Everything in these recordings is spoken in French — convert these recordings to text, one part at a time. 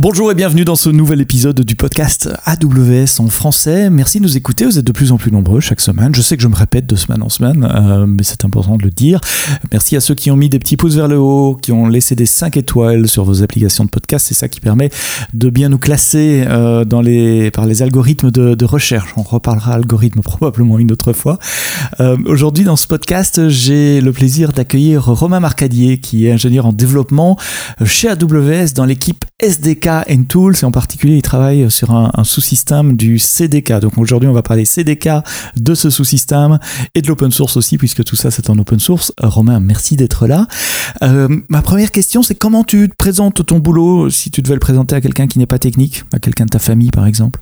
Bonjour et bienvenue dans ce nouvel épisode du podcast AWS en français. Merci de nous écouter, vous êtes de plus en plus nombreux chaque semaine. Je sais que je me répète de semaine en semaine, euh, mais c'est important de le dire. Merci à ceux qui ont mis des petits pouces vers le haut, qui ont laissé des 5 étoiles sur vos applications de podcast. C'est ça qui permet de bien nous classer euh, par les algorithmes de, recherche. On reparlera algorithme probablement une autre fois. Euh, aujourd'hui dans ce podcast, j'ai le plaisir d'accueillir Romain Marcadier, qui est ingénieur en développement chez AWS dans l'équipe SDK and Tools et en particulier il travaille sur un, sous-système du CDK. Donc aujourd'hui on va parler CDK de ce sous-système et de l'open source aussi puisque tout ça c'est en open source. Euh, Romain, merci d'être là. Euh, ma première question c'est comment tu te présentes ton boulot si tu devais le présenter à quelqu'un qui n'est pas technique, à quelqu'un de ta famille par exemple?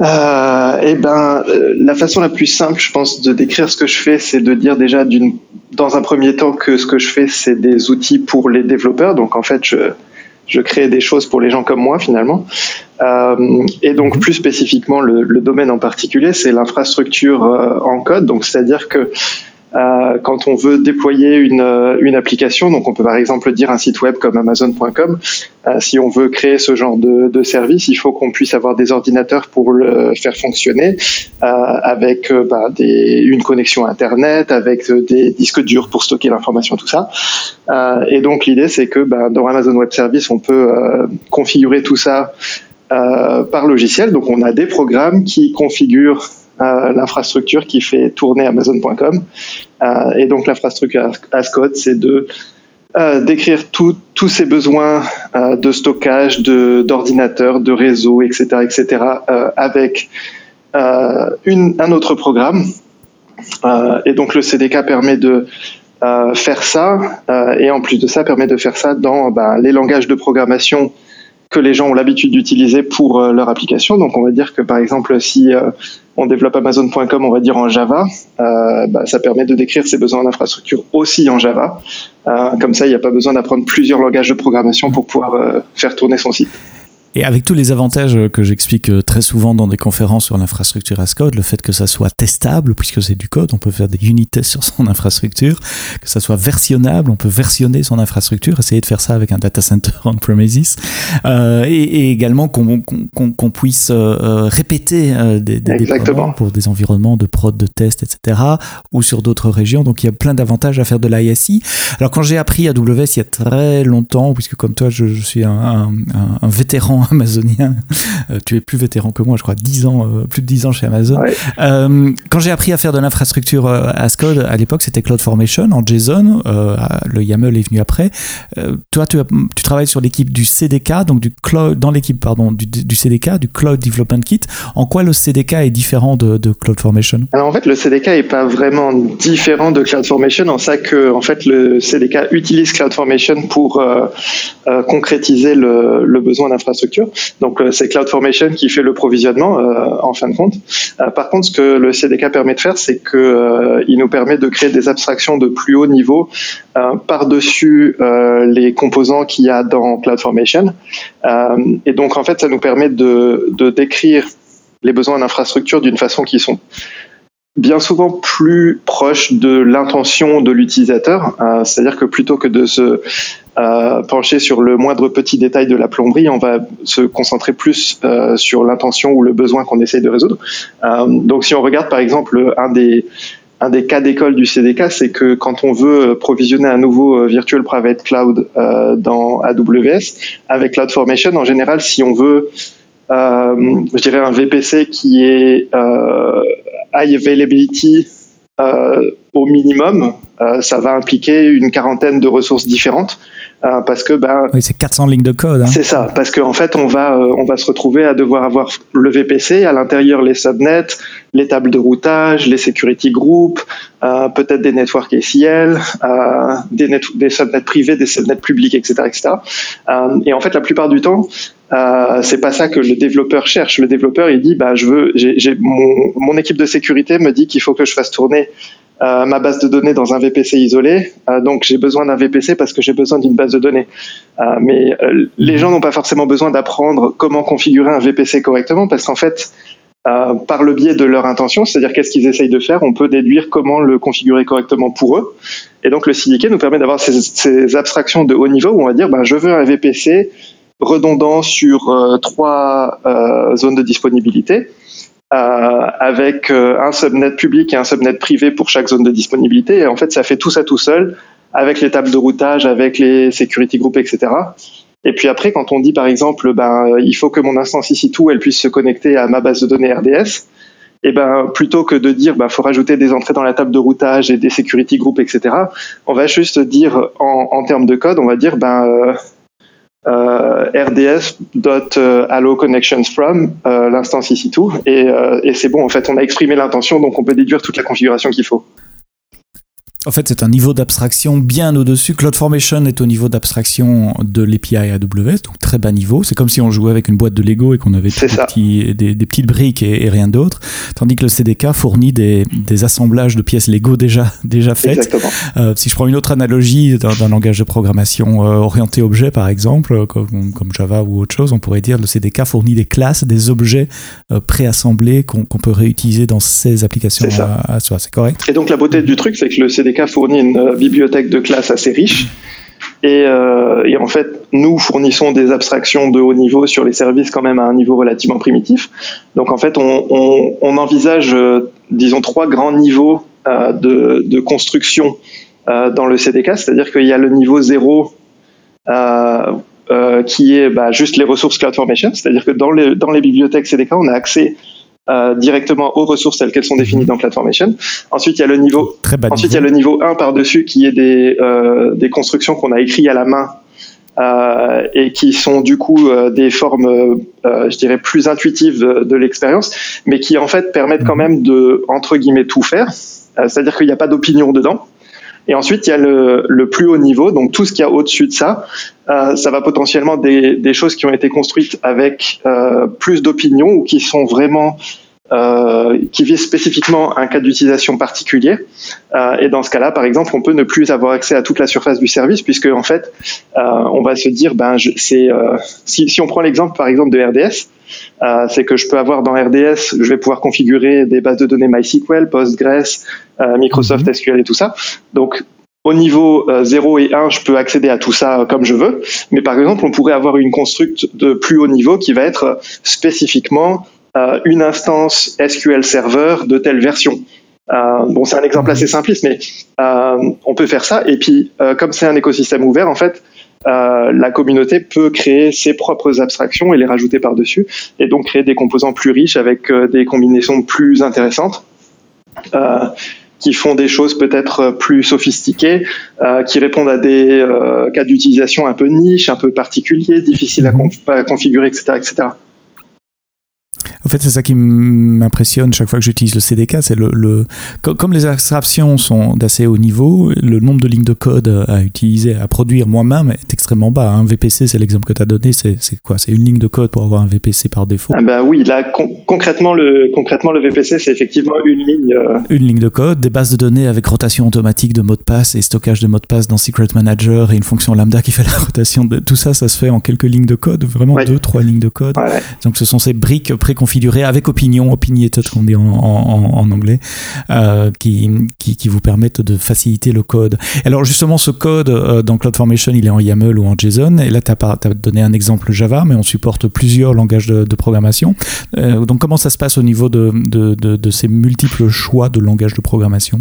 Euh, eh ben, la façon la plus simple, je pense, de décrire ce que je fais, c'est de dire déjà dans un premier temps que ce que je fais, c'est des outils pour les développeurs. Donc en fait, je, je crée des choses pour les gens comme moi finalement. Euh, et donc mhm. plus spécifiquement, le, le domaine en particulier, c'est l'infrastructure euh, en code. Donc c'est-à-dire que euh, quand on veut déployer une, euh, une, application, donc on peut par exemple dire un site web comme Amazon.com, euh, si on veut créer ce genre de, de service, il faut qu'on puisse avoir des ordinateurs pour le faire fonctionner, euh, avec bah, des, une connexion Internet, avec des disques durs pour stocker l'information, tout ça. et donc l'idée c'est que bah, dans Amazon Web Service, on peut configurer tout ça par logiciel. Donc on a des programmes qui configurent l'infrastructure qui fait tourner Amazon.com. Euh, et donc l'infrastructure Ascode, c'est de euh, d'écrire tous ces besoins euh, de stockage, d'ordinateur, de, réseau, etc., etc., avec un autre programme. et donc le CDK permet de faire ça, et en plus de ça, permet de faire ça dans ben, les langages de programmation que les gens ont l'habitude d'utiliser pour leur application. Donc on va dire que par exemple si on développe Amazon.com, on va dire en Java, euh, bah, ça permet de décrire ses besoins d'infrastructure aussi en Java. Euh, comme ça, il n'y a pas besoin d'apprendre plusieurs langages de programmation pour pouvoir euh, faire tourner son site. Et avec tous les avantages que j'explique euh, très souvent dans des conférences sur l'infrastructure as code, le fait que ça soit testable, puisque c'est du code, on peut faire des unit tests sur son infrastructure, que ça soit versionnable, on peut versionner son infrastructure, essayer de faire ça avec un data center on-premises, euh, et, et, également qu'on qu qu puisse euh, répéter euh, des, des déploiements pour des environnements de prod, de test, etc., ou sur d'autres régions. Donc il y a plein d'avantages à faire de l'ISI. Alors quand j'ai appris AWS il y a très longtemps, puisque comme toi je, je suis un, un, un vétéran amazonien. Euh, tu es plus vétéran que moi, je crois, 10 ans, euh, plus de 10 ans chez Amazon. Euh, quand j'ai appris à faire de l'infrastructure as code, à l'époque, c'était CloudFormation en JSON. le YAML est venu après. toi, tu, tu, travailles sur l'équipe du CDK, donc du cloud, dans l'équipe, pardon, du, du, CDK, du Cloud Development Kit. En quoi le CDK est différent de, de CloudFormation? Alors, en fait, le CDK est pas vraiment différent de CloudFormation en ça que, en fait, le CDK utilise CloudFormation pour concrétiser le, le besoin d'infrastructure donc euh, c'est CloudFormation qui fait le provisionnement euh, en fin de compte. Euh, par contre, ce que le CDK permet de faire, c'est que il nous permet de créer des abstractions de plus haut niveau par-dessus les composants qu'il y a dans CloudFormation. et donc en fait, ça nous permet de, de décrire les besoins d'infrastructure d'une façon qui sont bien souvent plus proche de l'intention de l'utilisateur. Euh, C'est-à-dire que plutôt que de se euh, pencher sur le moindre petit détail de la plomberie, on va se concentrer plus euh, sur l'intention ou le besoin qu'on essaye de résoudre. Euh, donc si on regarde par exemple un des un des cas d'école du CDK, c'est que quand on veut provisionner un nouveau euh, Virtual Private Cloud euh, dans AWS, avec CloudFormation, en général, si on veut, je dirais, un VPC qui est high availability euh, au minimum, euh, ça va impliquer une quarantaine de ressources différentes. Euh, parce que ben oui, c'est 400 lignes de code. Hein. C'est ça, parce qu'en en fait on va euh, on va se retrouver à devoir avoir le VPC à l'intérieur les subnets, les tables de routage, les security groups, euh, peut-être des networks ACL, des, net des subnets privés, des subnets publics, etc., etc. et en fait la plupart du temps euh, c'est pas ça que le développeur cherche. Le développeur, il dit, bah, je veux, j'ai, mon, mon, équipe de sécurité me dit qu'il faut que je fasse tourner euh, ma base de données dans un VPC isolé. Euh, donc, j'ai besoin d'un VPC parce que j'ai besoin d'une base de données. Euh, mais euh, les gens n'ont pas forcément besoin d'apprendre comment configurer un VPC correctement parce qu'en fait, par le biais de leur intention, c'est-à-dire qu'est-ce qu'ils essayent de faire, on peut déduire comment le configurer correctement pour eux. Et donc, le CDK nous permet d'avoir ces, ces, abstractions de haut niveau où on va dire, ben, je veux un VPC redondant sur trois zones de disponibilité. Avec un subnet public et un subnet privé pour chaque zone de disponibilité. Et en fait, ça fait tout ça tout seul, avec les tables de routage, avec les security groups, etc. Et puis après, quand on dit par exemple, ben, il faut que mon instance ici tout, elle puisse se connecter à ma base de données RDS, et ben plutôt que de dire ben faut rajouter des entrées dans la table de routage et des security groups etc on va juste dire en, en termes de code on va dire ben euh, euh, rds.allow connections from euh, l'instance ici tout. Et, euh, et c'est bon en fait on a exprimé l'intention donc on peut déduire toute la configuration qu'il faut en fait, c'est un niveau d'abstraction bien au-dessus. CloudFormation est au niveau d'abstraction de l'API AWS, donc très bas niveau. C'est comme si on jouait avec une boîte de Lego et qu'on avait des, petits, des, petites briques et, rien d'autre. Tandis que le CDK fournit des, assemblages de pièces Lego déjà, déjà faites. Euh, si je prends une autre analogie d'un langage de programmation euh, orienté objet, par exemple, euh, comme, Java ou autre chose, on pourrait dire le CDK fournit des classes, des objets préassemblés qu'on peut réutiliser dans ses applications à, à, soi. C'est correct? Et donc la beauté du truc, c'est que le CDK fournit une euh, bibliothèque de classe assez riche. Euh, et, en fait, nous fournissons des abstractions de haut niveau sur les services quand même à un niveau relativement primitif. Donc en fait, on, envisage, euh, disons, trois grands niveaux de, construction dans le CDK, c'est-à-dire qu'il y a le niveau zéro qui est bah, juste les ressources CloudFormation, c'est-à-dire que dans les, dans les bibliothèques CDK, on a accès euh, directement aux ressources telles qu'elles sont définies dans CloudFormation. Ensuite, il y a le niveau, ensuite il y a le niveau 1 par-dessus qui est des, euh, des constructions qu'on a écrites à la main euh, et qui sont du coup euh, des formes, euh, je dirais, plus intuitives de, de l'expérience, mais qui en fait permettent quand mhm. même de entre guillemets tout faire. C'est-à-dire qu'il n'y a pas d'opinion dedans. Et ensuite, il y a le, le, plus haut niveau, donc tout ce qu'il y a au-dessus de ça, euh, ça va potentiellement des, des, choses qui ont été construites avec euh, plus d'opinion ou qui sont vraiment euh, qui visent spécifiquement un cas d'utilisation particulier. Euh, et dans ce cas-là, par exemple, on peut ne plus avoir accès à toute la surface du service puisque en fait, euh, on va se dire, ben, c'est euh, si, si, on prend l'exemple par exemple de RDS, c'est que je peux avoir dans RDS, je vais pouvoir configurer des bases de données MySQL, Postgres, Microsoft mhm. SQL et tout ça. Donc au niveau 0 et 1, je peux accéder à tout ça comme je veux, mais par exemple, on pourrait avoir une construct de plus haut niveau qui va être spécifiquement euh, une instance SQL Server de telle version. Euh, bon, c'est un exemple assez simpliste, mais euh, on peut faire ça. Et puis, comme c'est un écosystème ouvert, en fait, la communauté peut créer ses propres abstractions et les rajouter par-dessus, et donc créer des composants plus riches avec des combinaisons plus intéressantes. qui font des choses peut-être plus sophistiquées, qui répondent à des cas d'utilisation un peu niche, un peu particuliers, difficiles à, à configurer, etc., etc. En fait, c'est ça qui m'impressionne chaque fois que j'utilise le CDK, c'est le, comme les abstractions sont d'assez haut niveau, le nombre de lignes de code à utiliser, à produire moi-même est extrêmement bas. Un VPC, c'est l'exemple que tu as donné, c'est quoi? C'est une ligne de code pour avoir un VPC par défaut ah bah oui, là concrètement le concrètement le VPC, c'est effectivement une ligne. Euh, une ligne de code, des bases de données avec rotation automatique de mots de passe et stockage de mots de passe dans Secret Manager et une fonction lambda qui fait la rotation. De... Tout ça, ça se fait en quelques lignes de code, vraiment deux, trois lignes de code. Donc ce sont ces briques préconfigurées avec opinion, opinionated qu'on dit en, en, anglais, euh, qui, qui, vous permettent de faciliter le code. Alors justement, ce code euh, dans CloudFormation, il est en YAML ou en JSON. Et là, tu as, donné un exemple Java, mais on supporte plusieurs langages de, programmation. Euh, donc comment ça se passe au niveau de, de, ces multiples choix de langages de programmation?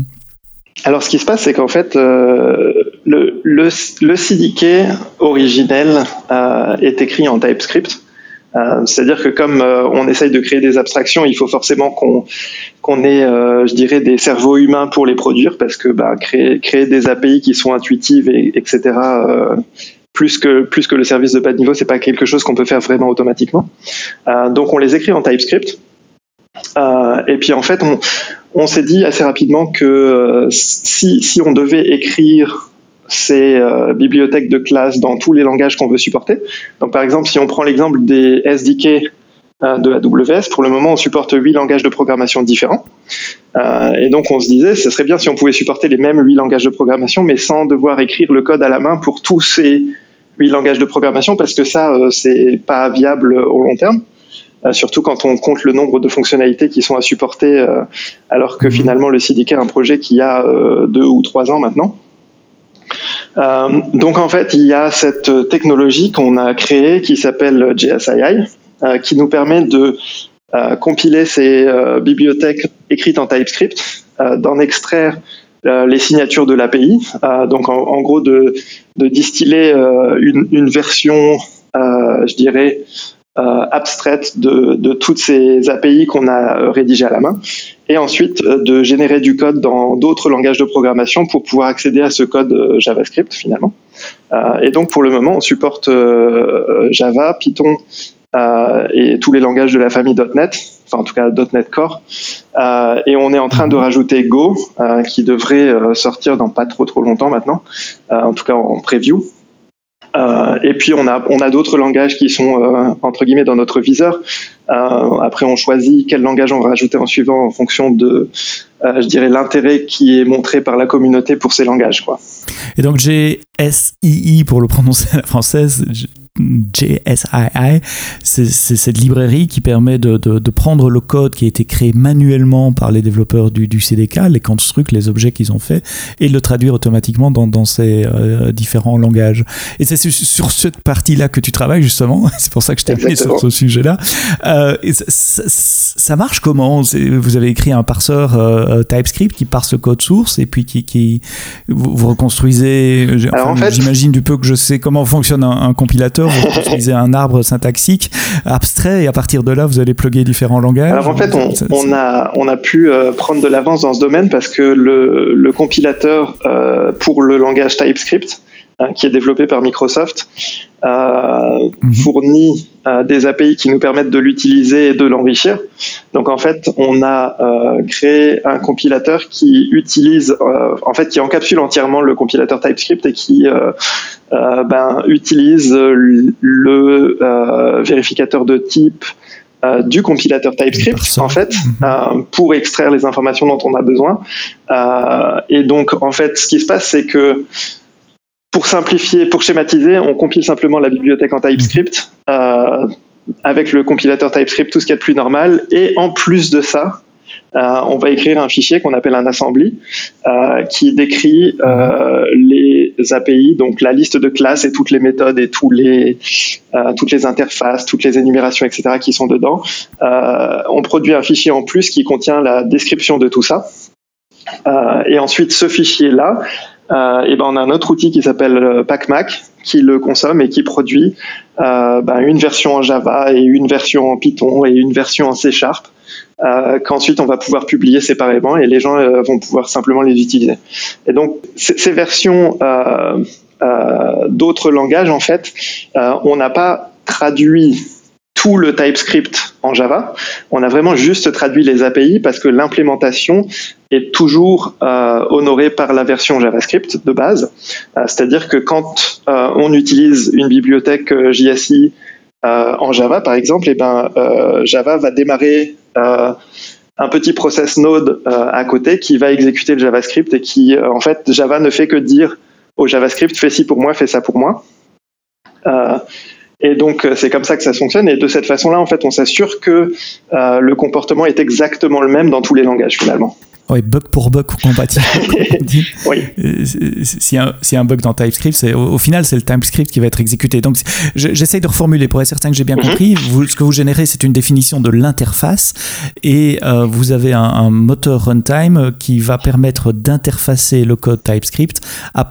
Alors, ce qui se passe, c'est qu'en fait, le, le, le, CDK originel est écrit en TypeScript. Euh, c'est-à-dire que comme euh, on essaye de créer des abstractions, il faut forcément qu'on qu'on ait, euh, je dirais, des cerveaux humains pour les produire, parce que bah, créer, créer des API qui sont intuitives, et, etc. plus que plus que le service de bas de niveau, c'est pas quelque chose qu'on peut faire vraiment automatiquement. donc on les écrit en TypeScript. et puis en fait, on, on s'est dit assez rapidement que si, si on devait écrire ces euh, bibliothèques de classe dans tous les langages qu'on veut supporter. Donc, par exemple, si on prend l'exemple des SDK euh, de AWS, pour le moment, on supporte huit langages de programmation différents. Euh, et donc, on se disait, ce serait bien si on pouvait supporter les mêmes huit langages de programmation, mais sans devoir écrire le code à la main pour tous ces huit langages de programmation, parce que ça, c'est pas viable au long terme. surtout quand on compte le nombre de fonctionnalités qui sont à supporter, alors que mhm. finalement le CDK est un projet qui a deux ou trois ans maintenant. Donc en fait, il y a cette technologie qu'on a créée qui s'appelle JSII, qui nous permet de compiler ces bibliothèques écrites en TypeScript, d'en extraire les signatures de l'API, donc en, gros de, distiller une, version, je dirais, euh, abstraite de, toutes ces API qu'on a rédigées à la main, et ensuite euh, de générer du code dans d'autres langages de programmation pour pouvoir accéder à ce code euh, JavaScript finalement. et donc pour le moment, on supporte Java, Python et tous les langages de la famille .NET, enfin en tout cas .NET Core, et on est en train de rajouter Go, qui devrait sortir dans pas trop trop longtemps maintenant, en tout cas en preview. Euh, et puis on a on a d'autres langages qui sont euh, entre guillemets dans notre viseur. Euh, après on choisit quel langage on va rajouter en suivant en fonction de je dirais l'intérêt qui est montré par la communauté pour ces langages quoi. Et donc j'ai SII pour le prononcer à la française. JSII, c'est cette librairie qui permet de, de, prendre le code qui a été créé manuellement par les développeurs du, du CDK, les constructs, les objets qu'ils ont fait, et le traduire automatiquement dans, dans ces euh, différents langages. Et c'est sur cette partie-là que tu travailles justement, c'est pour ça que je t'ai appelé sur ce sujet-là. Euh, ça, ça, marche comment? Vous avez écrit un parseur euh, TypeScript qui parse le code source et puis qui, qui vous, reconstruisez. J'imagine du peu que je sais comment fonctionne un compilateur vous construisez un arbre syntaxique abstrait et à partir de là, vous allez plugger différents langages. Alors en fait, on, a, on a pu euh, prendre de l'avance dans ce domaine parce que le, le compilateur euh, pour le langage TypeScript, hein, qui est développé par Microsoft, euh, mhm. fournit euh, des API qui nous permettent de l'utiliser et de l'enrichir. Donc en fait, on a euh, créé un compilateur qui utilise, en fait, qui encapsule entièrement le compilateur TypeScript et qui ben, utilise le vérificateur de type du compilateur TypeScript en fait mhm. pour extraire les informations dont on a besoin. et donc en fait, ce qui se passe, c'est que pour simplifier, pour schématiser, on compile simplement la bibliothèque en TypeScript euh, avec le compilateur TypeScript, tout ce qu'il y a de plus normal. Et en plus de ça, euh, on va écrire un fichier qu'on appelle un assembly euh, qui décrit les API, donc la liste de classes et toutes les méthodes et toutes les interfaces, toutes les énumérations, etc. qui sont dedans. on produit un fichier en plus qui contient la description de tout ça. et ensuite, ce fichier-là, euh, et ben on a un autre outil qui s'appelle euh, PackMac qui le consomme et qui produit euh, ben une version en Java et une version en Python et une version en C Sharp euh, qu'ensuite on va pouvoir publier séparément et les gens euh, vont pouvoir simplement les utiliser. Et donc ces versions euh, d'autres langages en fait, on n'a pas traduit tout le TypeScript en Java. On a vraiment juste traduit les API parce que l'implémentation est toujours euh, honorée par la version JavaScript de base. Euh, c'est-à-dire que quand euh, on utilise une bibliothèque JSI en Java, par exemple, eh ben, Java va démarrer un petit process node à côté qui va exécuter le JavaScript et qui, en fait, Java ne fait que dire au JavaScript fais ci pour moi, fais ça pour moi. Et donc euh, c'est comme ça que ça fonctionne. Et de cette façon-là, en fait, on s'assure que euh, le comportement est exactement le même dans tous les langages finalement. Oui, bug pour bug compatible. oui. S'il y, a un bug dans TypeScript, au, au, final, c'est le TypeScript qui va être exécuté. Donc, j'essaye de reformuler pour être certain que j'ai bien mhm. compris. Vous, ce que vous générez, c'est une définition de l'interface et euh, vous avez un, un, moteur runtime qui va permettre d'interfacer le code TypeScript à,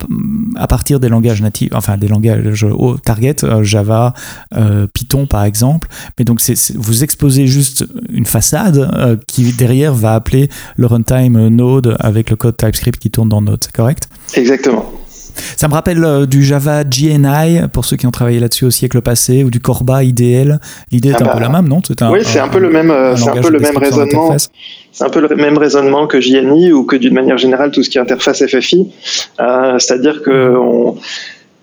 à, partir des langages natifs, enfin des langages au target, euh, Java, euh, Python par exemple. Mais donc, vous exposez juste une façade qui derrière va appeler le runtime Node avec le code TypeScript qui tourne dans Node, c'est correct? Exactement. Ça me rappelle euh, du Java GNI, pour ceux qui ont travaillé là-dessus au siècle passé, ou du Corba IDL. L'idée est un peu la même, non? Oui, c'est un, peu le même, c'est un peu le même raisonnement. C'est un peu le même raisonnement que JNI ou que d'une manière générale tout ce qui est interface FFI. Euh, c'est-à-dire que on,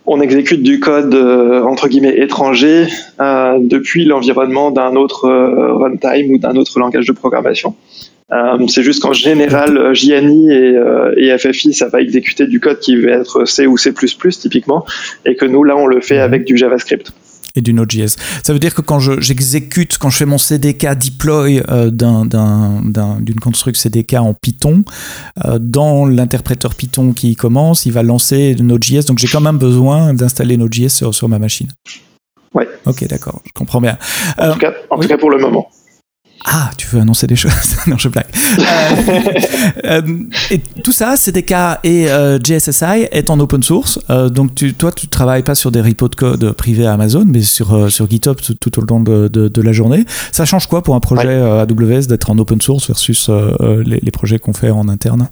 on, exécute du code euh, entre guillemets étranger depuis l'environnement d'un autre runtime ou d'un autre langage de programmation. Euh, c'est juste qu'en général, euh, JNI et, euh, et, FFI, ça va exécuter du code qui va être C ou C++ typiquement, et que nous, là, on le fait avec du JavaScript. Et du Node.js. Ça veut dire que quand j'exécute, quand je fais mon CDK deploy euh, d'une construction CDK en Python, euh, dans l'interpréteur Python qui commence, il va lancer Node.js. Donc j'ai quand même besoin d'installer Node.js sur, sur ma machine. Ouais. Ok, d'accord, je comprends bien. en, tout cas, en tout cas, pour le moment. Ah, tu veux annoncer des choses Non, je blague. Euh, euh, et tout ça, CDK et euh, JSSI est en open source. donc, tu, toi, tu travailles pas sur des repos de code privés à Amazon, mais sur, sur GitHub tout, au long de, de, la journée. Ça change quoi pour un projet AWS d'être en open source versus les, les projets qu'on fait en interne?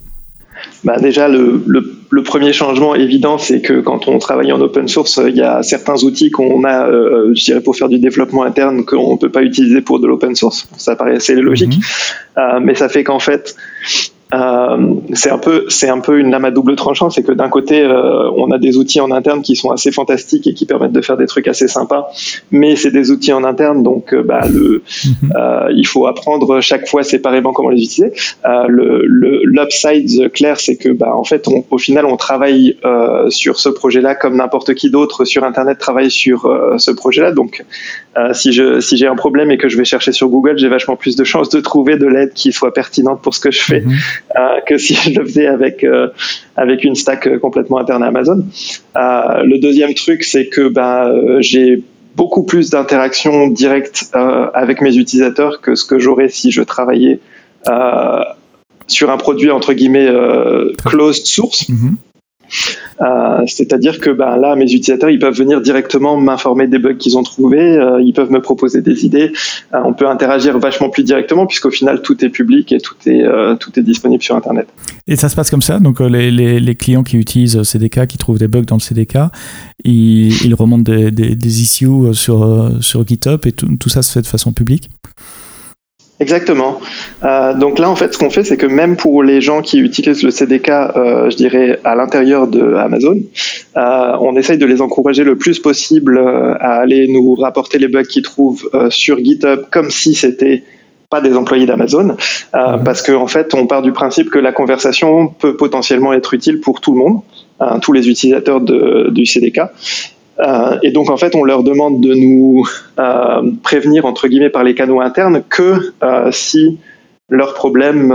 Bah déjà, le, le, le, premier changement évident, c'est que quand on travaille en open source, il y a certains outils qu'on a, euh, je dirais, pour faire du développement interne qu'on ne peut pas utiliser pour de l'open source. Ça paraît assez logique. Mhm. Euh, mais ça fait qu'en fait, euh, c'est un peu c'est un peu une lame à double tranchant c'est que d'un côté euh, on a des outils en interne qui sont assez fantastiques et qui permettent de faire des trucs assez sympas mais c'est des outils en interne donc euh, bah, le mhm. il faut apprendre chaque fois séparément comment les utiliser le l'upside clair c'est que bah en fait on, au final on travaille sur ce projet là comme n'importe qui d'autre sur internet travaille sur ce projet là donc si je si j'ai un problème et que je vais chercher sur Google j'ai vachement plus de chances de trouver de l'aide qui soit pertinente pour ce que je fais mhm. Euh, que si je le faisais avec euh, avec une stack euh, complètement interne à Amazon. le deuxième truc, c'est que ben j'ai beaucoup plus d'interactions directes avec mes utilisateurs que ce que j'aurais si je travaillais sur un produit entre guillemets closed source. Mhm. Euh, c'est-à-dire que ben, là, mes utilisateurs, ils peuvent venir directement m'informer des bugs qu'ils ont trouvés, euh, ils peuvent me proposer des idées. Euh, on peut interagir vachement plus directement puisqu'au final, tout est public et tout est, disponible sur Internet. Et ça se passe comme ça Donc les, clients qui utilisent CDK, qui trouvent des bugs dans le CDK, ils, remontent des, issues sur, sur GitHub et tout, tout ça se fait de façon publique Exactement. Euh, donc là, en fait, ce qu'on fait, c'est que même pour les gens qui utilisent le CDK, euh, je dirais, à l'intérieur de Amazon, euh, on essaye de les encourager le plus possible à aller nous rapporter les bugs qu'ils trouvent sur GitHub comme si c'était pas des employés d'Amazon, euh, mhm. parce qu'en en fait, on part du principe que la conversation peut potentiellement être utile pour tout le monde, hein, tous les utilisateurs de, du CDK. Euh, et donc en fait, on leur demande de nous euh, prévenir entre guillemets par les canaux internes que euh, si leur problème,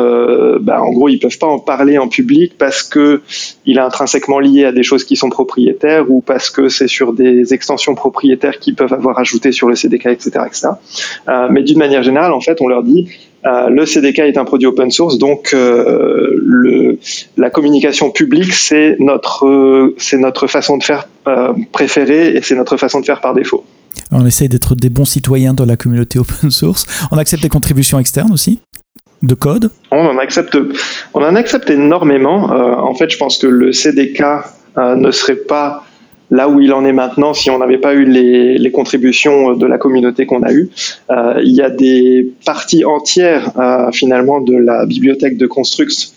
bah, en gros, ils peuvent pas en parler en public parce que il est intrinsèquement lié à des choses qui sont propriétaires ou parce que c'est sur des extensions propriétaires qu'ils peuvent avoir ajoutées sur le CDK, etc., etc. mais d'une manière générale, en fait, on leur dit euh, le CDK est un produit open source, donc euh, le, la communication publique, c'est notre, c'est notre façon de faire euh, préférée et c'est notre façon de faire par défaut. On essaye d'être des bons citoyens dans la communauté open source. On accepte des contributions externes aussi de code On en accepte, on en accepte énormément. en fait, je pense que le CDK ne serait pas là où il en est maintenant si on n'avait pas eu les, contributions de la communauté qu'on a eues. Euh, il y a des parties entières euh, finalement de la bibliothèque de Construx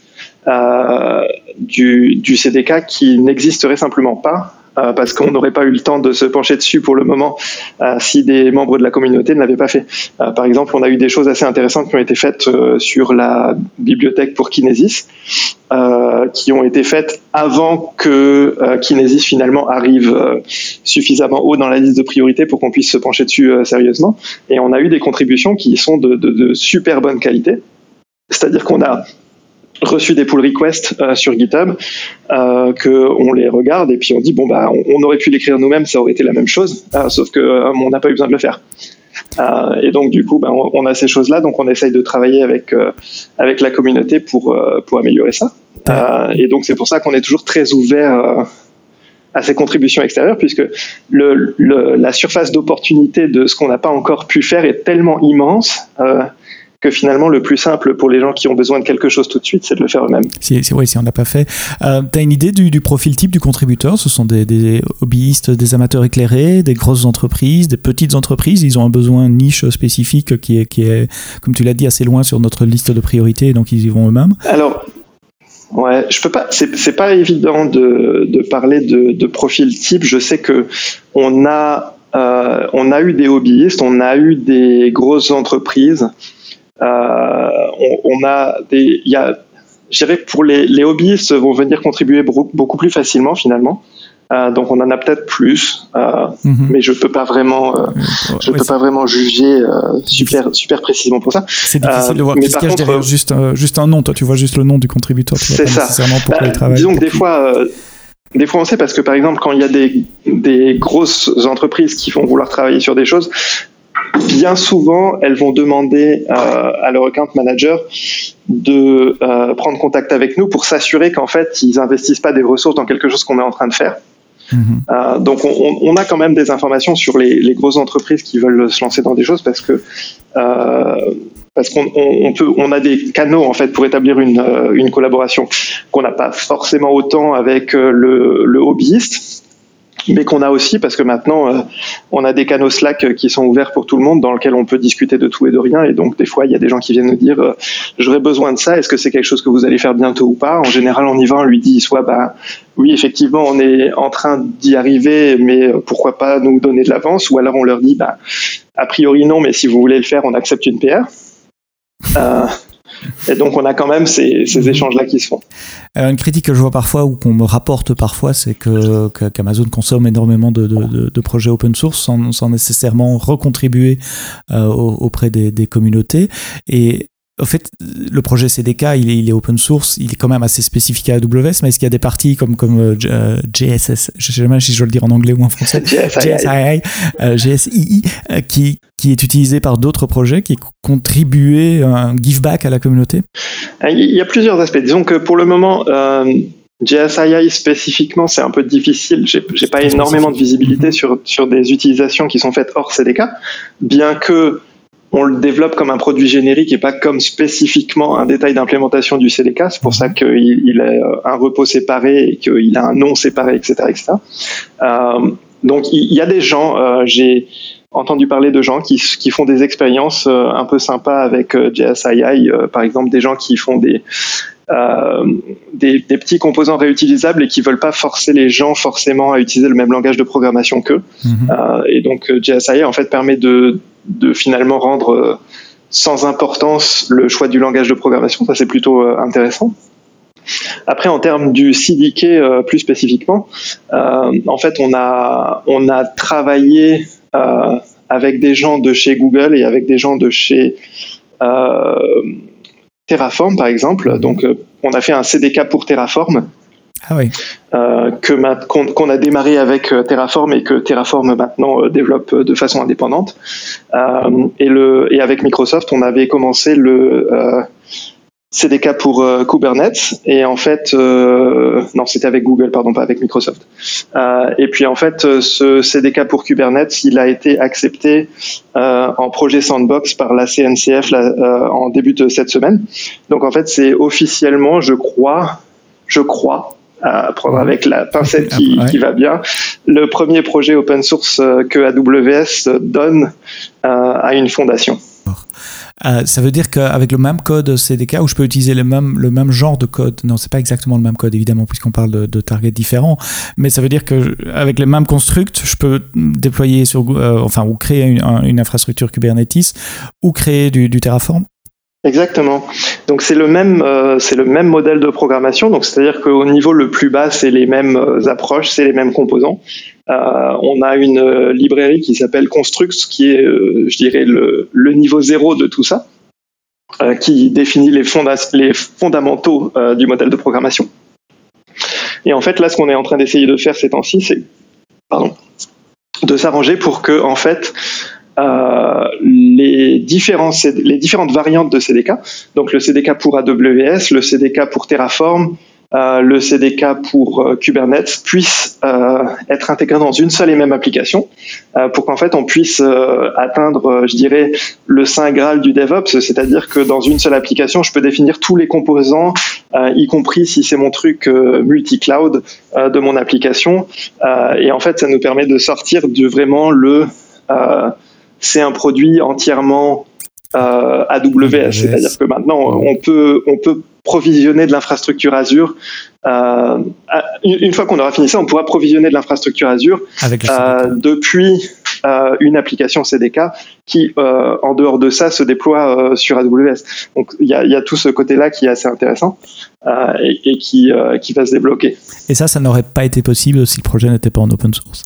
euh, du, du, CDK qui n'existeraient simplement pas euh, parce qu'on n'aurait pas eu le temps de se pencher dessus pour le moment euh, si des membres de la communauté ne l'avaient pas fait. Euh, par exemple, on a eu des choses assez intéressantes qui ont été faites sur la bibliothèque pour Kinesis, qui ont été faites avant que Kinesis finalement arrive suffisamment haut dans la liste de priorités pour qu'on puisse se pencher dessus sérieusement. Et on a eu des contributions qui sont de, de super bonne qualité. C'est-à-dire qu'on a reçu des pull requests euh, sur GitHub, euh, que on les regarde et puis on dit bon bah on, aurait pu l'écrire nous-mêmes, ça aurait été la même chose, euh, sauf que euh, on n'a pas eu besoin de le faire. et donc du coup, bah, on, a ces choses-là, donc on essaye de travailler avec avec la communauté pour pour améliorer ça. et donc c'est pour ça qu'on est toujours très ouvert à ces contributions extérieures, puisque le, le, la surface d'opportunité de ce qu'on n'a pas encore pu faire est tellement immense que finalement le plus simple pour les gens qui ont besoin de quelque chose tout de suite, c'est de le faire eux-mêmes. Si, si, oui, si on n'a pas fait. Euh, tu as une idée du, du, profil type du contributeur? Ce sont des, des, hobbyistes, des amateurs éclairés, des grosses entreprises, des petites entreprises? Ils ont un besoin niche spécifique qui est, qui est comme tu l'as dit, assez loin sur notre liste de priorités, donc ils y vont eux-mêmes? Alors, Ouais, je peux pas. C'est pas évident de, de parler de, de, profil type. Je sais que on a euh, on a eu des hobbyistes, on a eu des grosses entreprises euh, on, a des, il y a, je dirais pour les, les hobbyistes vont venir contribuer beaucoup plus facilement finalement. Euh, donc on en a peut-être plus, euh, mhm. mais je peux pas vraiment, euh, je peux pas vraiment juger super super précisément pour ça. C'est difficile de voir y a derrière juste juste un nom. Toi, tu vois juste le nom du contributeur. C'est ça. Nécessairement pourquoi bah, il travaille. Disons que des fois. Des fois, on sait parce que, par exemple, quand il y a des, des grosses entreprises qui vont vouloir travailler sur des choses, bien souvent, elles vont demander euh, à leur account manager de euh, prendre contact avec nous pour s'assurer qu'en fait, ils investissent pas des ressources dans quelque chose qu'on est en train de faire. Mhm. Euh, donc on, on, a quand même des informations sur les, les, grosses entreprises qui veulent se lancer dans des choses parce que euh, parce qu'on on, peut on a des canaux en fait pour établir une, euh, une collaboration qu'on n'a pas forcément autant avec euh, le, le hobbyiste mais qu'on a aussi parce que maintenant euh, on a des canaux Slack qui sont ouverts pour tout le monde dans lesquels on peut discuter de tout et de rien. Et donc des fois il y a des gens qui viennent nous dire euh, j'aurais besoin de ça. Est-ce que c'est quelque chose que vous allez faire bientôt ou pas? En général on y va on lui dit soit bah oui effectivement on est en train d'y arriver mais pourquoi pas nous donner de l'avance? Ou alors on leur dit bah a priori non mais si vous voulez le faire on accepte une PR euh, et donc on a quand même ces, ces mhm. échanges-là qui se font. une critique que je vois parfois ou qu'on me rapporte parfois, c'est que qu'Amazon consomme énormément de, de, de, projets open source sans, sans nécessairement recontribuer euh, auprès des, des, communautés. Et au fait, le projet CDK, il est, il est, open source, il est quand même assez spécifique à AWS, mais est-ce qu'il y a des parties comme, comme euh, euh JSS, je sais jamais si je dois le dire en anglais ou en français, JSII, euh, GSII, euh, qui, qui est utilisé par d'autres projets, qui contribué un give back à la communauté? Il y a plusieurs aspects. Disons que pour le moment, euh, JSII spécifiquement, c'est un peu difficile. J'ai pas énormément de visibilité mm-hmm. sur, sur des utilisations qui sont faites hors CDK, bien que on le développe comme un produit générique et pas comme spécifiquement un détail d'implémentation du CDK. C'est pour ça qu'il il a un repos séparé et qu'il a un nom séparé, etc. etc. Euh, donc il y, a des gens, euh, j'ai entendu parler de gens qui, qui font des expériences euh, un peu sympas avec euh, JSII, euh, par exemple des gens qui font des, des, des, petits composants réutilisables et qui veulent pas forcer les gens forcément à utiliser le même langage de programmation qu'eux. Mm-hmm. et donc JSII en fait permet de de finalement rendre euh, sans importance le choix du langage de programmation. Ça, c'est plutôt euh, intéressant. Après, en termes du CDK euh, plus spécifiquement, en fait, on a, on a travaillé avec des gens de chez Google et avec des gens de chez Terraform, par exemple. Donc, on a fait un CDK pour Terraform ah oui. Euh, qu'on, a démarré avec euh, Terraform et que Terraform maintenant euh, développe de façon indépendante. et, le, et avec Microsoft, on avait commencé le CDK pour Kubernetes et en fait, non, c'était avec Google, pardon, pas avec Microsoft. et puis en fait, ce CDK pour Kubernetes, il a été accepté en projet sandbox par la CNCF en début de cette semaine. Donc en fait, c'est officiellement, je crois, je crois, à prendre avec la pincette qui, qui, va bien. Le premier projet open source euh, que AWS donne euh, à une fondation. Euh, ça veut dire qu'avec le même code CDK, où je peux utiliser le même, le même genre de code, non, c'est pas exactement le même code évidemment, puisqu'on parle de, targets différents, mais ça veut dire qu'avec les mêmes constructs, je peux déployer sur, euh, enfin, ou créer une, infrastructure Kubernetes, ou créer du, Terraform Exactement. Donc c'est le même euh, c'est le même modèle de programmation. Donc c'est-à-dire qu'au niveau le plus bas, c'est les mêmes approches, c'est les mêmes composants. Euh, on a une euh, librairie qui s'appelle Constructs, qui est, je dirais, le, niveau zéro de tout ça, qui définit les, fonda les fondamentaux du modèle de programmation. Et en fait, là, ce qu'on est en train d'essayer de faire ces temps-ci, c'est de s'arranger pour que en fait euh, les, les différentes variantes de CDK, donc le CDK pour AWS, le CDK pour Terraform, euh, le CDK pour euh, Kubernetes puissent euh, être intégrés dans une seule et même application euh, pour qu'en fait on puisse euh, atteindre, je dirais, le saint graal du DevOps, c'est-à-dire que dans une seule application, je peux définir tous les composants, y compris si c'est mon truc multi-cloud de mon application. et en fait, ça nous permet de sortir de vraiment le c'est un produit entièrement euh, AWS, c'est-à-dire que maintenant on peut on peut provisionner de l'infrastructure Azure. une fois qu'on aura fini ça, on pourra provisionner de l'infrastructure Azure euh, depuis une application CDK qui, en dehors de ça, se déploie sur AWS. Donc il y a, tout ce côté-là qui est assez intéressant et, qui, qui va se débloquer. Et ça, ça n'aurait pas été possible si le projet n'était pas en open source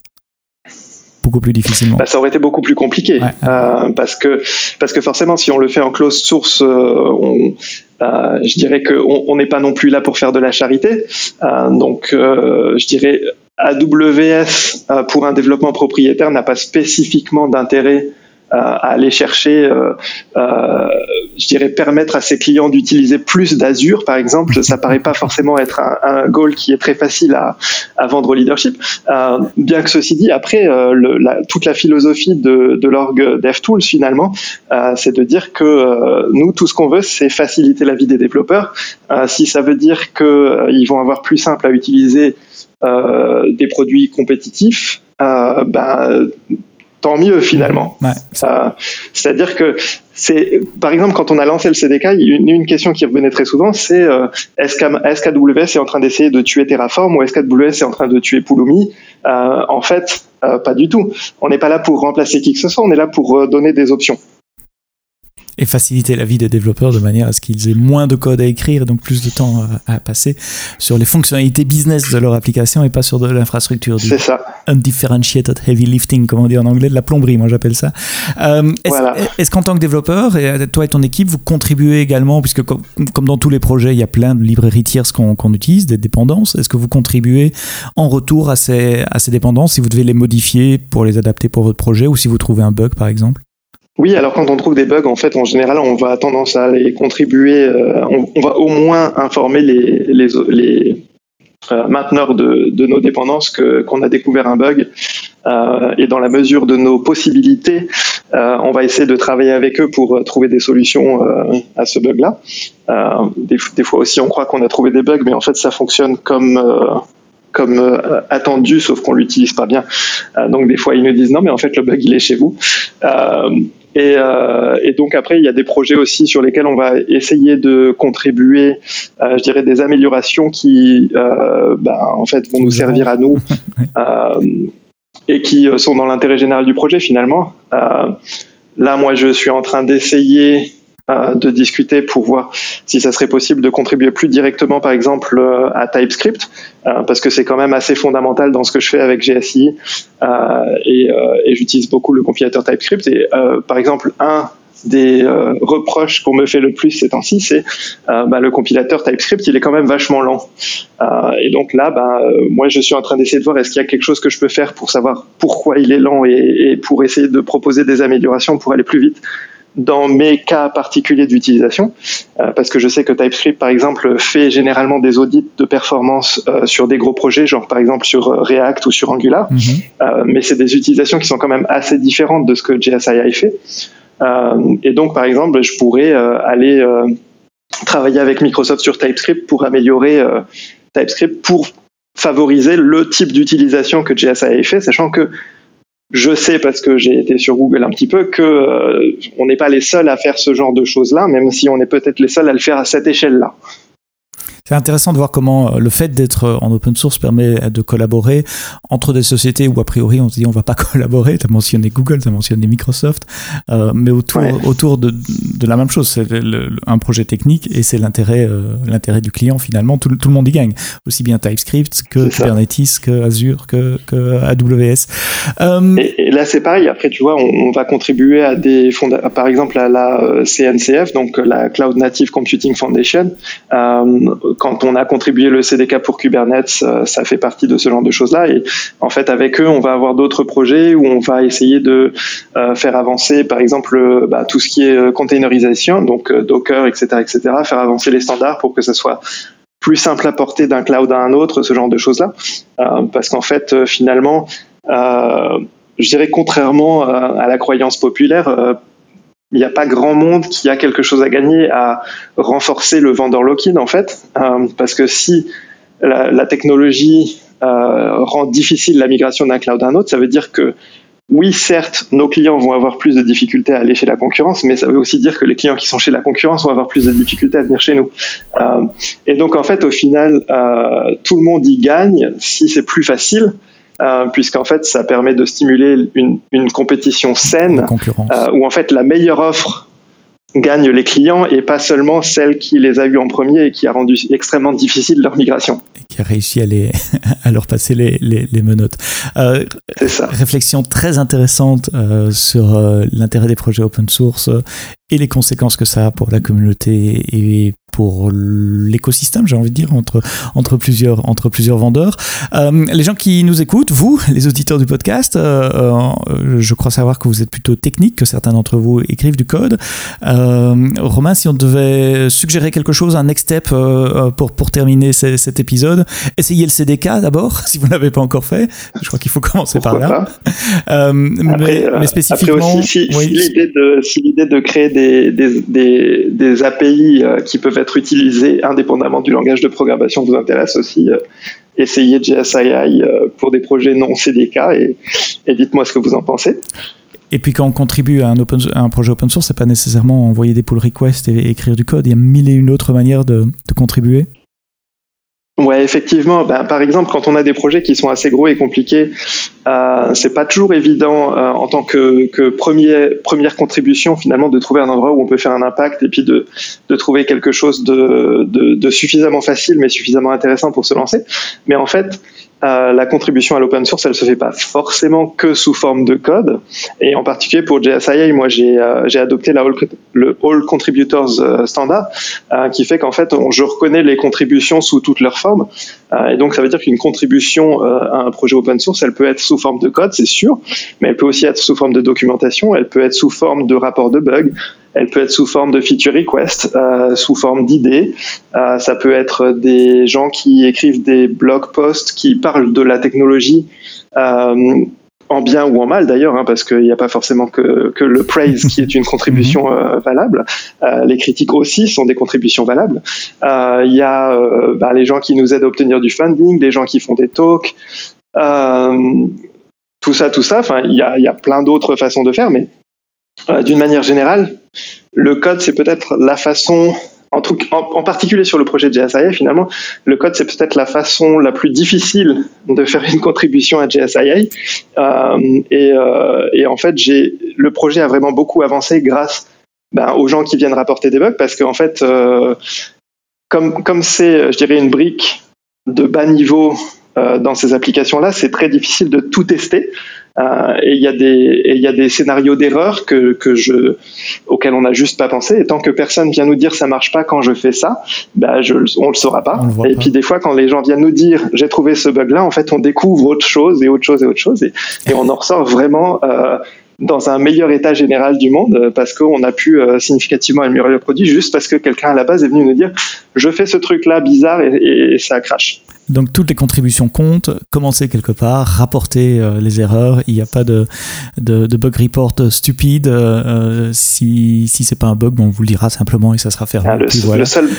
beaucoup plus difficilement. Bah, ça aurait été beaucoup plus compliqué euh, parce que parce que forcément si on le fait en close source, euh, on, euh, je dirais qu'on n'est pas non plus là pour faire de la charité. donc je dirais AWS pour un développement propriétaire n'a pas spécifiquement d'intérêt à aller chercher, euh, euh, je dirais, permettre à ses clients d'utiliser plus d'Azure, par exemple. Ça paraît pas forcément être un, un goal qui est très facile à, à vendre au leadership. Euh, bien que ceci dit, après, euh, le, la, toute la philosophie de, de l'org DevTools, finalement, euh, c'est de dire que nous, tout ce qu'on veut, c'est faciliter la vie des développeurs. si ça veut dire qu'ils vont avoir plus simple à utiliser des produits compétitifs, ben, tant mieux finalement. Euh, c'est-à-dire que c'est, par exemple, quand on a lancé le CDK, une, une question qui revenait très souvent, c'est euh, est-ce qu'AWS est en train d'essayer de tuer Terraform ou est-ce qu'AWS est en train de tuer Pulumi? Euh, En fait, pas du tout. On n'est pas là pour remplacer qui que ce soit, on est là pour donner des options et faciliter la vie des développeurs de manière à ce qu'ils aient moins de code à écrire et donc plus de temps à, passer sur les fonctionnalités business de leur application et pas sur de l'infrastructure. C'est ça. Undifferentiated heavy lifting, comme on dit en anglais, de la plomberie, moi j'appelle ça. Euh, est-ce qu'en tant que développeur, et euh, toi et ton équipe, vous contribuez également, puisque comme, dans tous les projets, il y a plein de librairies tierces qu'on utilise, des dépendances, est-ce que vous contribuez en retour à ces, à ces dépendances si vous devez les modifier pour les adapter pour votre projet ou si vous trouvez un bug par exemple? Oui, alors quand on trouve des bugs, en fait, en général, on va tendance à les contribuer, euh, on, va au moins informer les, les, les euh, mainteneurs de, de, nos dépendances que qu'on a découvert un bug. Euh, et dans la mesure de nos possibilités, euh, on va essayer de travailler avec eux pour trouver des solutions à ce bug-là. Des, des, fois aussi, on croit qu'on a trouvé des bugs, mais en fait, ça fonctionne comme comme attendu, sauf qu'on l'utilise pas bien. donc des fois, ils nous disent non, mais en fait, le bug il est chez vous. Et, euh, et, donc après, il y a des projets aussi sur lesquels on va essayer de contribuer, euh, je dirais, des améliorations qui, euh, ben, en fait, vont nous servir à nous euh, et qui sont dans l'intérêt général du projet finalement. Euh, là, moi, je suis en train d'essayer euh, de discuter pour voir si ça serait possible de contribuer plus directement, par exemple, euh, à TypeScript, euh, parce que c'est quand même assez fondamental dans ce que je fais avec GSI, et, et j'utilise beaucoup le compilateur TypeScript. Et par exemple, un des reproches qu'on me fait le plus ces temps-ci, c'est bah, le compilateur TypeScript, il est quand même vachement lent. et donc là, bah, moi, je suis en train d'essayer de voir est-ce qu'il y a quelque chose que je peux faire pour savoir pourquoi il est lent et pour essayer de proposer des améliorations pour aller plus vite dans mes cas particuliers d'utilisation, euh, parce que je sais que TypeScript, par exemple, fait généralement des audits de performance euh, sur des gros projets, genre par exemple sur euh, React ou sur Angular, mhm. mais c'est des utilisations qui sont quand même assez différentes de ce que JSI fait. et donc, par exemple, je pourrais aller travailler avec Microsoft sur TypeScript pour améliorer TypeScript pour favoriser le type d'utilisation que JSI fait, sachant que je sais parce que j'ai été sur Google un petit peu que euh, on n'est pas les seuls à faire ce genre de choses-là, même si on est peut-être les seuls à le faire à cette échelle-là. C'est intéressant de voir comment euh, le fait d'être en open source permet de collaborer entre des sociétés où a priori on se dit on va pas collaborer. Tu as mentionné Google, tu as mentionné Microsoft, euh, mais autour, autour de, de, la même chose. C'est un projet technique et c'est l'intérêt euh, l'intérêt du client finalement. Tout, tout, le monde y gagne. Aussi bien TypeScript que Kubernetes, que Azure, que, que AWS. Euh, et, là c'est pareil. Après tu vois, on, on va contribuer à des fonds, par exemple à la CNCF, donc la Cloud Native Computing Foundation quand on a contribué le CDK pour Kubernetes, euh, ça fait partie de ce genre de choses-là. Et en fait, avec eux, on va avoir d'autres projets où on va essayer de euh, faire avancer, par exemple, euh, bah, tout ce qui est containerisation, donc Docker, etc., etc., faire avancer les standards pour que ça soit plus simple à porter d'un cloud à un autre, ce genre de choses-là. parce qu'en fait, finalement, je dirais contrairement à la croyance populaire, il n'y a pas grand monde qui a quelque chose à gagner à renforcer le vendeur lock-in en fait, euh, parce que si la, technologie euh, rend difficile la migration d'un cloud à un autre, ça veut dire que oui, certes, nos clients vont avoir plus de difficultés à aller chez la concurrence, mais ça veut aussi dire que les clients qui sont chez la concurrence vont avoir plus de difficultés à venir chez nous. Euh, et donc, en fait, au final, tout le monde y gagne si c'est plus facile euh, puisqu'en fait, ça permet de stimuler une, une compétition saine, euh, où en fait la meilleure offre gagne les clients et pas seulement celle qui les a eus en premier et qui a rendu extrêmement difficile leur migration. Et qui a réussi à, les, à leur passer les, les, les menottes. Euh, ça. Réflexion très intéressante euh, sur euh, l'intérêt des projets open source et les conséquences que ça a pour la communauté et pour l'écosystème, j'ai envie de dire, entre, entre, plusieurs, entre plusieurs vendeurs. Euh, les gens qui nous écoutent, vous, les auditeurs du podcast, euh, euh, je crois savoir que vous êtes plutôt technique, que certains d'entre vous écrivent du code. Euh, Romain, si on devait suggérer quelque chose, un next step euh, pour, pour terminer cet épisode, essayez le CDK d'abord, si vous ne l'avez pas encore fait. Je crois qu'il faut commencer Pourquoi par là. Euh, mais, mais, spécifiquement... Après aussi, si, oui. si l'idée de, si de, créer des, des, des, des API qui peuvent être utilisés indépendamment du langage de programmation vous intéresse aussi, euh, essayez JSII euh, pour des projets non CDK et, et dites-moi ce que vous en pensez. Et puis quand on contribue à un, projet open source, c'est pas nécessairement envoyer des pull requests et écrire du code. Il y a mille et une autres manières de, contribuer. Ouais, effectivement. Ben, par exemple, quand on a des projets qui sont assez gros et compliqués, euh, c'est pas toujours évident euh, en tant que, première contribution finalement de trouver un endroit où on peut faire un impact et puis de, trouver quelque chose de suffisamment facile mais suffisamment intéressant pour se lancer. Mais en fait, euh, la contribution à l'open source, elle se fait pas forcément que sous forme de code. Et en particulier pour JSIA, moi j'ai euh, adopté la all, le All Contributors euh, standard, euh, qui fait qu'en fait on, je reconnais les contributions sous toutes leurs formes. Euh, et donc ça veut dire qu'une contribution à un projet open source, elle peut être sous forme de code, c'est sûr, mais elle peut aussi être sous forme de documentation, elle peut être sous forme de rapport de bug, elle peut être sous forme de feature request, euh, sous forme d'idées. Euh, ça peut être des gens qui écrivent des blog posts qui parlent de la technologie. Euh, en bien ou en mal d'ailleurs, hein, parce qu'il n'y a pas forcément que, que, le praise qui est une contribution mhm. euh, valable. Euh, les critiques aussi sont des contributions valables. Euh, il y a bah, les gens qui nous aident à obtenir du funding, des gens qui font des talks, tout ça, tout ça. Enfin, il y a, y a plein d'autres façons de faire, mais euh, d'une manière générale, le code, c'est peut-être la façon, en, en, en, particulier sur le projet de JSIA, finalement, le code, c'est peut-être la façon la plus difficile de faire une contribution à JSIA. Euh, et, euh, et, en fait, le projet a vraiment beaucoup avancé grâce ben, aux gens qui viennent rapporter des bugs, parce qu'en fait, euh, comme, comme c'est, je dirais, une brique de bas niveau dans ces applications-là, c'est très difficile de tout tester. Euh, et il y a des il y a des scénarios d'erreur que que je auxquels on n'a juste pas pensé. Et tant que personne vient nous dire ça marche pas quand je fais ça, bah je on le saura pas. Le et pas. puis des fois quand les gens viennent nous dire j'ai trouvé ce bug là, en fait on découvre autre chose et autre chose et autre chose et, et on en ressort vraiment euh, dans un meilleur état général du monde parce qu'on a pu euh, significativement améliorer le produit juste parce que quelqu'un à la base est venu nous dire je fais ce truc là bizarre et, et, et ça crache. Donc toutes les contributions comptent, commencez quelque part, rapportez euh, les erreurs, il n'y a pas de, de, de, bug report stupide, euh, si, si c'est pas un bug, bon, on vous le dira simplement et ça sera fermé. Ah, le, voilà. le, seul,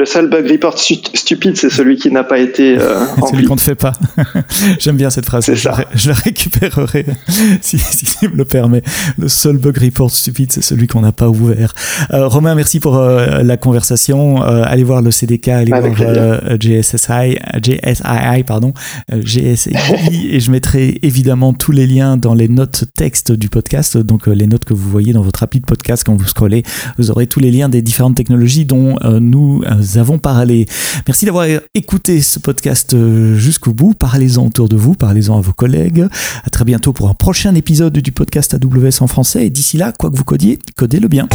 le seul bug report stu stupide, c'est celui qui n'a pas été euh, celui qu'on ne fait pas. J'aime bien cette phrase. C'est ça. Je, je la récupérerai si, si, si me le permet. Le seul bug report stupide, c'est celui qu'on n'a pas ouvert. Euh, Romain, merci pour euh, la conversation. Euh, allez voir le CDK, allez Avec voir JSSI, JSII, pardon, GSI, et je mettrai évidemment tous les liens dans les notes texte du podcast, donc les notes que vous voyez dans votre appli de podcast quand vous scrollez. Vous aurez tous les liens des différentes technologies dont nous avons parlé. Merci d'avoir écouté ce podcast jusqu'au bout. Parlez-en autour de vous, parlez-en à vos collègues. À très bientôt pour un prochain épisode du podcast AWS en français. Et d'ici là, quoi que vous codiez, codez-le bien.